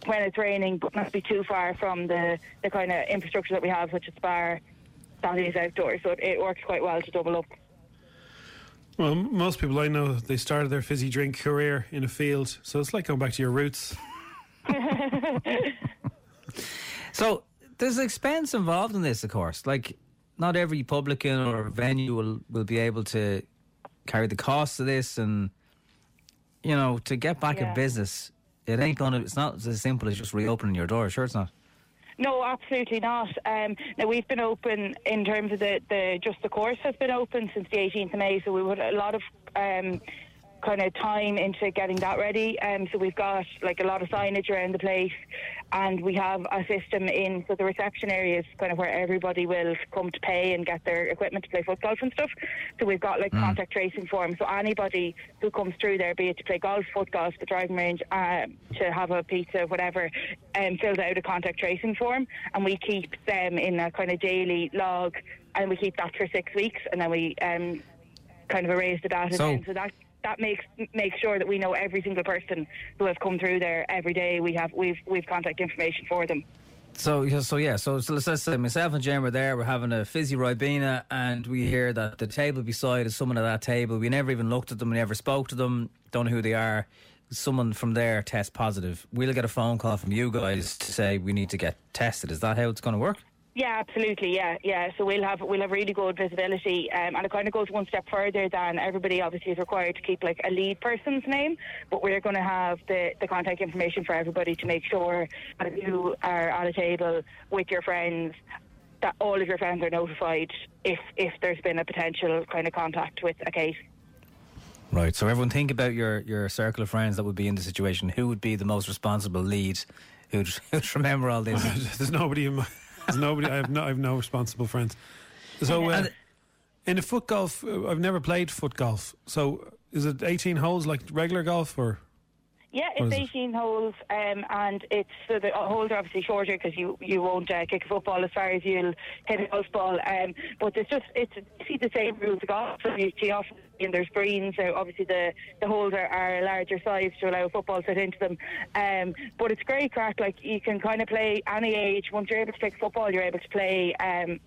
when it's raining, but not be too far from the, the kind of infrastructure that we have, such as bar, that is outdoors, so it, it works quite well to double up. Well, most people I know, they started their fizzy drink career in a field, so it's like going back to your roots. So there's expense involved in this, of course. Like, not every publican or venue will, will be able to carry the cost of this, and you know, to get back Yeah. in business, it ain't gonna. It's not as simple as just reopening your door. Sure, it's not. No, absolutely not. Um, now we've been open in terms of the, the just the course has been open since the 18th of May, so we put a lot of um, kind of time into getting that ready. Um, so we've got like a lot of signage around the place, and we have a system in so the reception area is kind of where everybody will come to pay and get their equipment to play foot golf and stuff. So we've got like contact tracing forms. So anybody who comes through there, be it to play golf, foot golf, the driving range, um, to have a pizza, whatever, um, fills out a contact tracing form, and we keep them in a kind of daily log, and we keep that for six weeks, and then we um, kind of erase the data. So- then. so that that makes makes sure that we know every single person who has come through there every day. We have we've we've contact information for them. So, so yeah, so, so let's say myself and Jen were there. We're having a fizzy ribena, and we hear that the table beside is someone at that table. We never even looked at them. We never spoke to them. Don't know who they are. Someone from there test positive. We'll get a phone call from you guys to say we need to get tested. Is that how it's going to work? Yeah, absolutely. Yeah, yeah. So we'll have we'll have really good visibility, um, and it kind of goes one step further than everybody obviously is required to keep like a lead person's name, but we're going to have the the contact information for everybody to make sure that you are at a table with your friends. That all of your friends are notified if if there's been a potential kind of contact with a case. Right. So everyone think about your your circle of friends that would be in the situation. Who would be the most responsible lead? Who'd, who'd remember all this? there's nobody in my. There's nobody. I have no. I have no responsible friends. So, uh, in a foot golf, uh, I've never played foot golf. So, is it 18 holes like regular golf, or Yeah, it's is it? 18 holes, um, and it's so the holes are obviously shorter because you you won't uh, kick a football as far as you'll hit a golf ball. Um, but it's just it's see the same rules of golf. So you tee off and there's greens. So obviously the the holes are, are a larger size to allow a football to fit into them. Um, but it's great crack. Like you can kind of play any age. Once you're able to pick football, you're able to play. Um,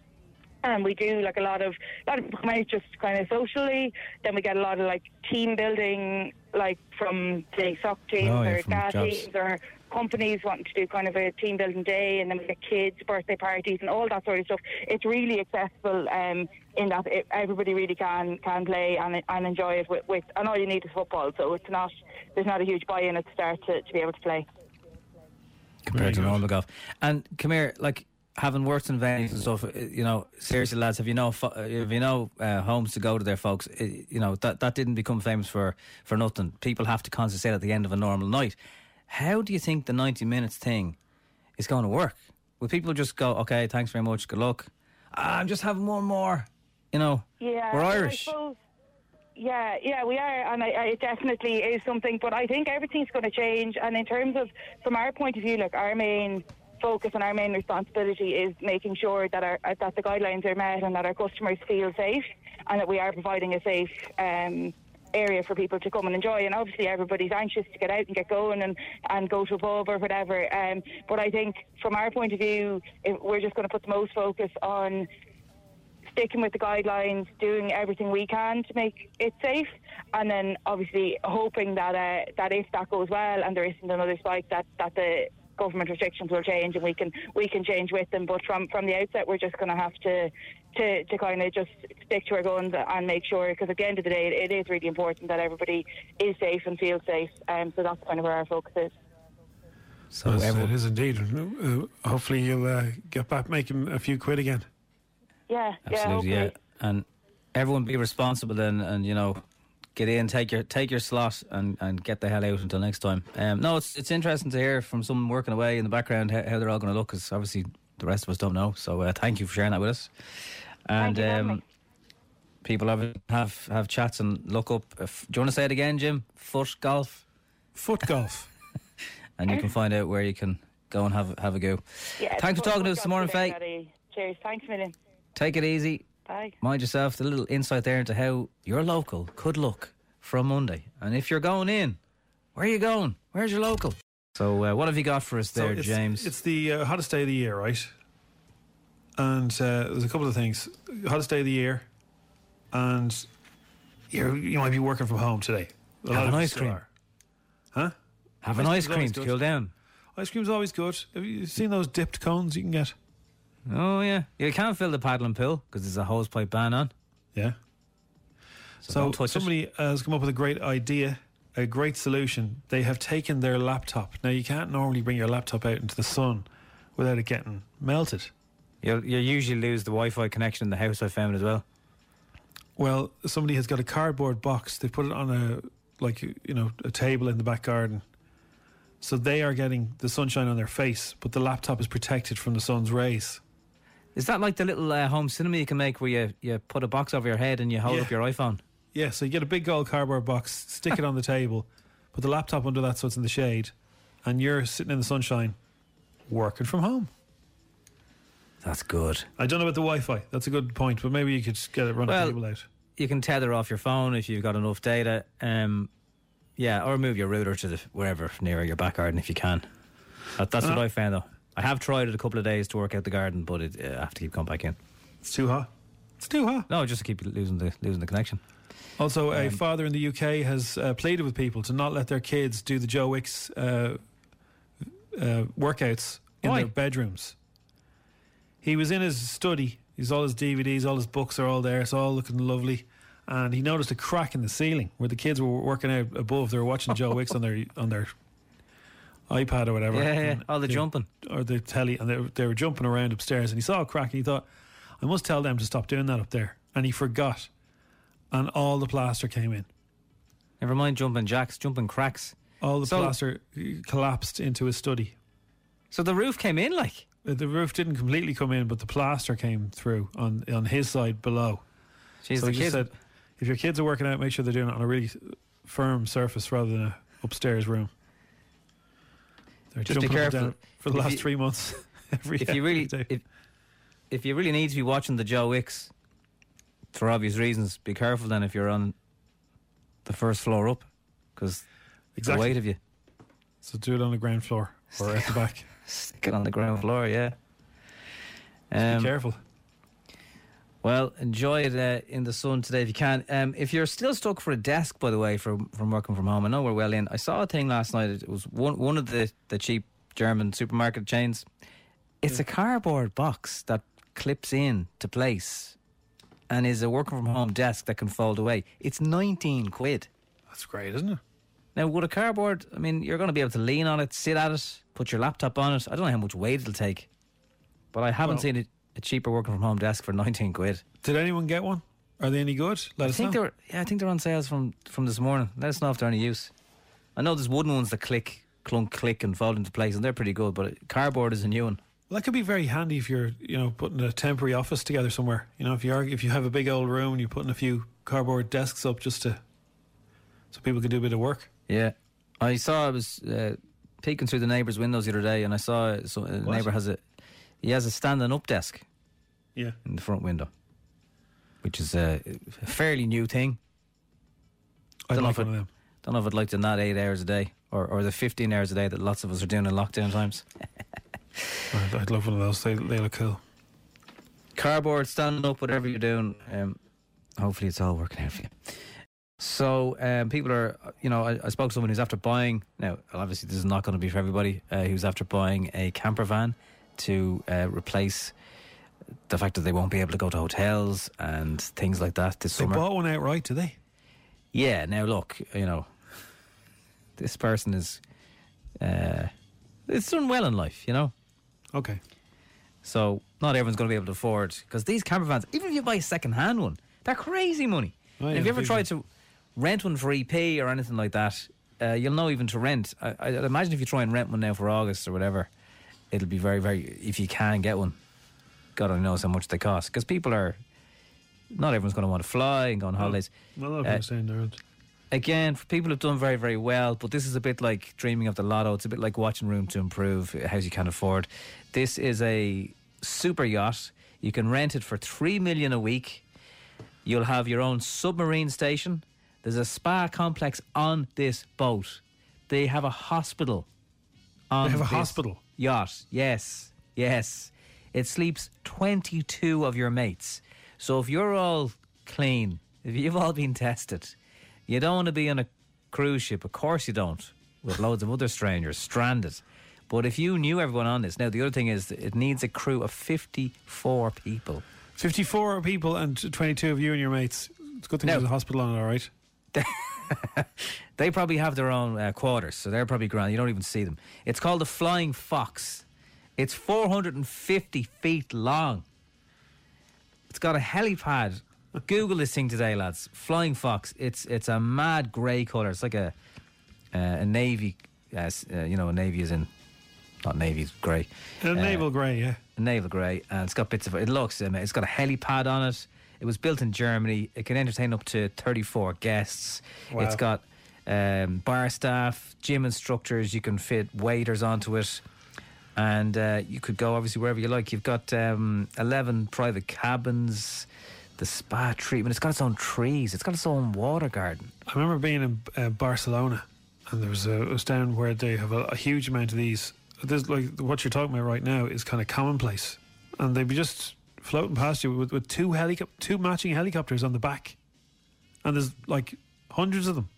and we do like a lot of a lot of people come out just kind of socially. Then we get a lot of like team building, like from say sock teams Oh, yeah, or from gas teams or companies wanting to do kind of a team building day, and then we get kids' birthday parties and all that sort of stuff. It's really accessible um, in that it, everybody really can can play and and enjoy it with, with and all you need is football. So it's not there's not a huge buy-in at the start to, to be able to play. compared to normal golf. And come here, like having worked in venues and stuff, uh, you know, seriously, lads, have you know, uh, if you know uh, homes to go to there, folks, uh, you know that that didn't become famous for for nothing. People have to concentrate at the end of a normal night. How do you think the ninety minutes thing is going to work? Will people just go, okay, thanks very much, good luck? Ah, I'm just having one more. You know, Yeah, we're Irish. yeah, yeah, we are, and I, I, it definitely is something. But I think everything's going to change. And in terms of, from our point of view, like our main focus and our main responsibility is making sure that our uh, that the guidelines are met and that our customers feel safe, and that we are providing a safe. Um, area for people to come and enjoy and obviously everybody's anxious to get out and get going and, and go to a pub or whatever um, but I think from our point of view we're just going to put the most focus on sticking with the guidelines, doing everything we can to make it safe, and then obviously hoping that uh, that if that goes well and there isn't another spike, that that the government restrictions will change and we can we can change with them. But from from the outset, we're just going to have to to to kind of just stick to our guns and make sure, because at the end of the day, it, it is really important that everybody is safe and feels safe. Um, so that's kind of where our focus is. So Yes, it is indeed. Uh, hopefully, you'll uh, get back making a few quid again. Yeah, Absolutely, yeah. yeah. And everyone be responsible then, and you know, get in, take your take your slot, and, and get the hell out until next time. Um, no, it's it's interesting to hear from someone working away in the background how, how they're all going to look, because obviously the rest of us don't know. So uh, thank you for sharing that with us. And Thank you um, people have have have chats and look up. If, do you want to say it again, Jim? Foot golf, Foot golf. and you can find out where you can go and have have a go. Yeah, Thanks for talking to us this morning, job Faye. Cheers. Thanks a million. Take it easy. Bye. Mind yourself, the little insight there into how your local could look from Monday. And if you're going in, where are you going? Where's your local? So, uh, what have you got for us there, So it's, James? It's the uh, hottest day of the year, right? and uh, there's a couple of things. Hottest day of the year, and you're, you might be working from home today. A lot Have of an us ice cream. are. Huh? Have an ice cream's cream to good. cool down. Ice cream's always good. Have you seen those dipped cones you can get? Oh yeah, you can't fill the paddling pool because there's a hose pipe ban on. Yeah. So, So, don't it. somebody has come up with a great idea, a great solution. They have taken their laptop. Now you can't normally bring your laptop out into the sun without it getting melted. You'll, you usually lose the Wi-Fi connection in the house. I found as well. Well, somebody has got a cardboard box. They put it on a like you know a table in the back garden. So they are getting the sunshine on their face, but the laptop is protected from the sun's rays. Is that like the little uh, home cinema you can make where you, you put a box over your head and you hold Yeah. up your iPhone? Yeah, so you get a big gold cardboard box, stick it on the table, put the laptop under that so it's in the shade, and you're sitting in the sunshine, working from home. That's good. I don't know about the Wi-Fi. That's a good point, but maybe you could get it run Well, a cable out. You can tether off your phone if you've got enough data. Um, yeah, or move your router to the wherever near your back garden if you can. That, that's what Uh. I found though. I have tried it a couple of days to work out the garden, but it, uh, I have to keep coming back in. It's too hot. It's too hot. No, just to keep losing the losing the connection. Also, a Um, father in the UK has uh, pleaded with people to not let their kids do the Joe Wicks uh, uh, workouts in Why? their bedrooms. He was in his study. He's all his DVDs, all his books are all there. It's all looking lovely. And he noticed a crack in the ceiling where the kids were working out above. They were watching Joe Wicks on their on their iPad or whatever. Yeah, yeah, all the they- jumping. or the telly, and they, they were jumping around upstairs. And he saw a crack, and he thought, "I must tell them to stop doing that up there." And he forgot, and all the plaster came in. Never mind jumping jacks, jumping cracks. All the So- plaster collapsed into his study. So the roof came in, like Uh, The roof didn't completely come in, but the plaster came through on on his side below. Jeez, so the he just said, if your kids are working out, make sure they're doing it on a really firm surface rather than a upstairs room. They're Just be jumping up and careful. for the If last you- three months. Every if you really if, if you really need to be watching the Joe Wicks for obvious reasons, be careful then if you're on the first floor up because Exactly. the weight of you. So do it on the ground floor or at the back. Stick it on the ground floor, yeah. Just be um, careful. Well, enjoy it uh, in the sun today if you can. Um, if you're still stuck for a desk, by the way, from from working from home, I know we're well in. I saw a thing last night. It was one one of the, the cheap German supermarket chains. It's a cardboard box that clips in to place, and is a working from home desk that can fold away. It's nineteen quid. That's great, isn't it? Now, with a cardboard, I mean, you're going to be able to lean on it, sit at it, put your laptop on it. I don't know how much weight it'll take, but I haven't Well- seen a, a cheaper working from home desk for 19 quid. Did anyone get one? Are they any good? Let I us think know. they're Yeah, I think they're on sales from from this morning. Let us know if they're any use. I know there's wooden ones that click, clunk, click, and fold into place, and they're pretty good. But cardboard is a new one. Well, that could be very handy if you're, you know, putting a temporary office together somewhere. You know, if you are, if you have a big old room and you're putting a few cardboard desks up just to, so people can do a bit of work. Yeah, I saw. I was uh, peeking through the neighbour's windows the other day, and I saw so a What? neighbour has a he has a standing up desk. Yeah. in the front window, which is a, a fairly new thing. I'd Don't know like if one it- of them. Don't know if I'd like to not eight hours a day or, or the 15 hours a day that lots of us are doing in lockdown times. I'd, I'd love one of those. They, they look cool. Cardboard, standing up, whatever you're doing. Um, hopefully, it's all working out for you. So, um, people are, you know, I, I spoke to someone who's after buying. Now, obviously, this is not going to be for everybody. Uh, who's after buying a camper van to uh, replace the fact that they won't be able to go to hotels and things like that this They summer. bought one outright, do they? Yeah. Now look, you know, this person is, uh, it's done well in life, you know. Okay. So not everyone's going to be able to afford because these camper vans, even if you buy a second hand one, they're crazy money. Oh, yeah, if you ever tried to rent one for EP or anything like that, uh, you'll know even to rent. I, I imagine if you try and rent one now for August or whatever, it'll be very, very. If you can get one, God only knows how much they cost because people are. Not everyone's going to want to fly and go on holidays. Well, I'm Uh, saying there again, for people who've done very, very well, but this is a bit like dreaming of the lotto. It's a bit like watching Room to Improve, house you can't afford. This is a super yacht. You can rent it for three million a week. You'll have your own submarine station. There's a spa complex on this boat. They have a hospital. They have a hospital? Yacht. Yes, yes. it sleeps 22 of your mates. So if you're all clean, if you've all been tested, you don't want to be on a cruise ship. Of course you don't, with loads of other strangers stranded. But if you knew everyone on this, now the other thing is that it needs a crew of 54 people. 54 people and 22 of you and your mates. It's a good thing No. there's a hospital on it, all right? They probably have their own uh, quarters, so they're probably grand. You don't even see them. It's called the Flying Fox. It's 450 feet long. It's got a helipad. Google this thing today, lads. Flying Fox. It's it's a mad grey colour. It's like a uh, a navy. Uh, uh, you know, a navy is in not navy, it's grey. A Uh, naval grey, yeah. a naval grey, and it's got bits of it. looks, um, it's got a helipad on it. It was built in Germany. It can entertain up to 34 guests. Wow. It's got um, bar staff, gym instructors. You can fit waiters onto it. And uh, you could go obviously wherever you like. You've got um, 11 private cabins, the spa treatment. It's got its own trees, it's got its own water garden. I remember being in uh, Barcelona, and there was a, it was down where they have a, a huge amount of these. There's like what you're talking about right now is kind of commonplace, and they'd be just floating past you with, with two helicop- two matching helicopters on the back, and there's like hundreds of them,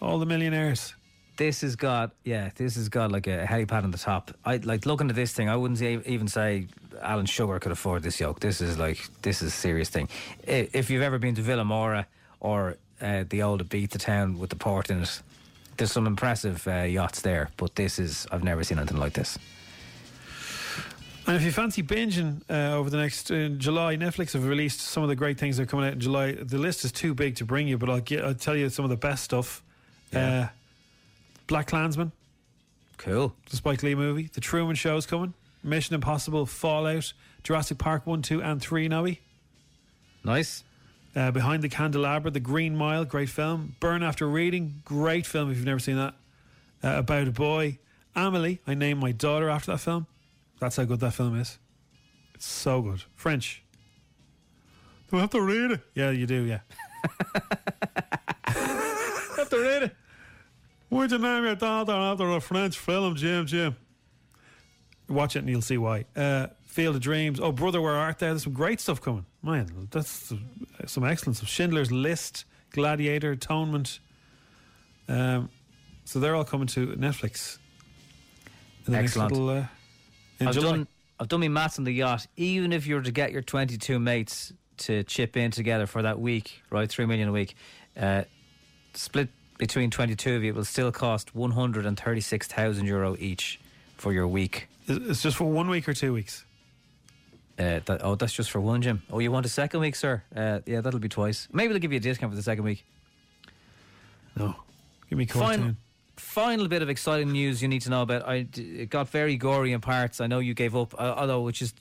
all the millionaires. This has got yeah, this has got like a helipad on the top. I like looking at this thing. I wouldn't even say Alan Sugar could afford this yoke. This is like this is a serious thing. If you've ever been to Vilamoura or uh, the old Ibiza town with the port in it, there's some impressive uh, yachts there. But this is I've never seen anything like this. And if you fancy binging uh, over the next in July, Netflix have released some of the great things that are coming out in July. The list is too big to bring you, but I'll, get, I'll tell you some of the best stuff. Uh, BlacKkKlansman, Cool. the Spike Lee movie. The Truman Show is coming. Mission Impossible, Fallout, Jurassic Park 1, 2, and 3, Noe. Nice. Uh, Behind the Candelabra, The Green Mile, great film. Burn After Reading, great film if you've never seen that. Uh, About a Boy. Amelie, I named my daughter after that film. That's how good that film is. It's so good. French. Do I have to read it? Yeah, you do, yeah. have to read it. Why'd you name your daughter after a French film, Jim, Jim? Watch it and you'll see why. Uh, Field of Dreams. Oh, Brother, Where Art Thou? There's some great stuff coming. Man, that's uh, some excellence. stuff. Schindler's List, Gladiator, Atonement. Um, so they're all coming to Netflix. the next Excellent. little, uh, in I've July. done I've done my maths on the yacht. Even if you were to get your 22 mates to chip in together for that week, right, three million a week, uh, split between 22 of you, it will still cost 136,000 euro each for your week. It's just for one week or two weeks. Uh, that, oh, that's just for one, Jim. Oh, you want a second week, sir? Uh, yeah, that'll be twice. Maybe they'll give you a discount for the second week. No, give me Final, Cortoon. Final bit of exciting news you need to know about. I it got very gory in parts. I know you gave up, uh, although which is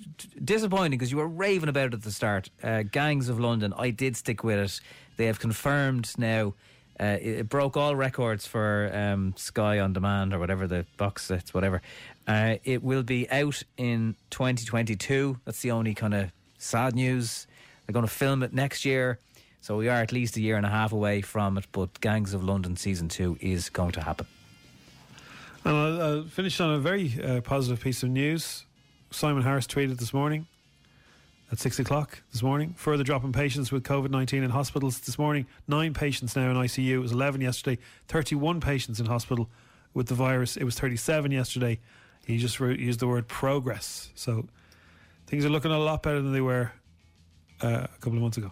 disappointing because you were raving about it at the start. Uh, Gangs of London. I did stick with it. They have confirmed now. Uh, it, it broke all records for um, Sky on Demand or whatever the box sets, whatever. Uh, it will be out in 2022. That's the only kind of sad news. They're going to film it next year. So we are at least a year and a half away from it, but Gangs of London season two is going to happen. And I'll, I'll finish on a very uh, positive piece of news. Simon Harris tweeted this morning at six o'clock this morning. Further drop in patients with COVID 19 in hospitals this morning. Nine patients now in ICU. It was 11 yesterday. 31 patients in hospital with the virus. It was 37 yesterday. He just wrote, used the word progress. So things are looking a lot better than they were uh, a couple of months ago.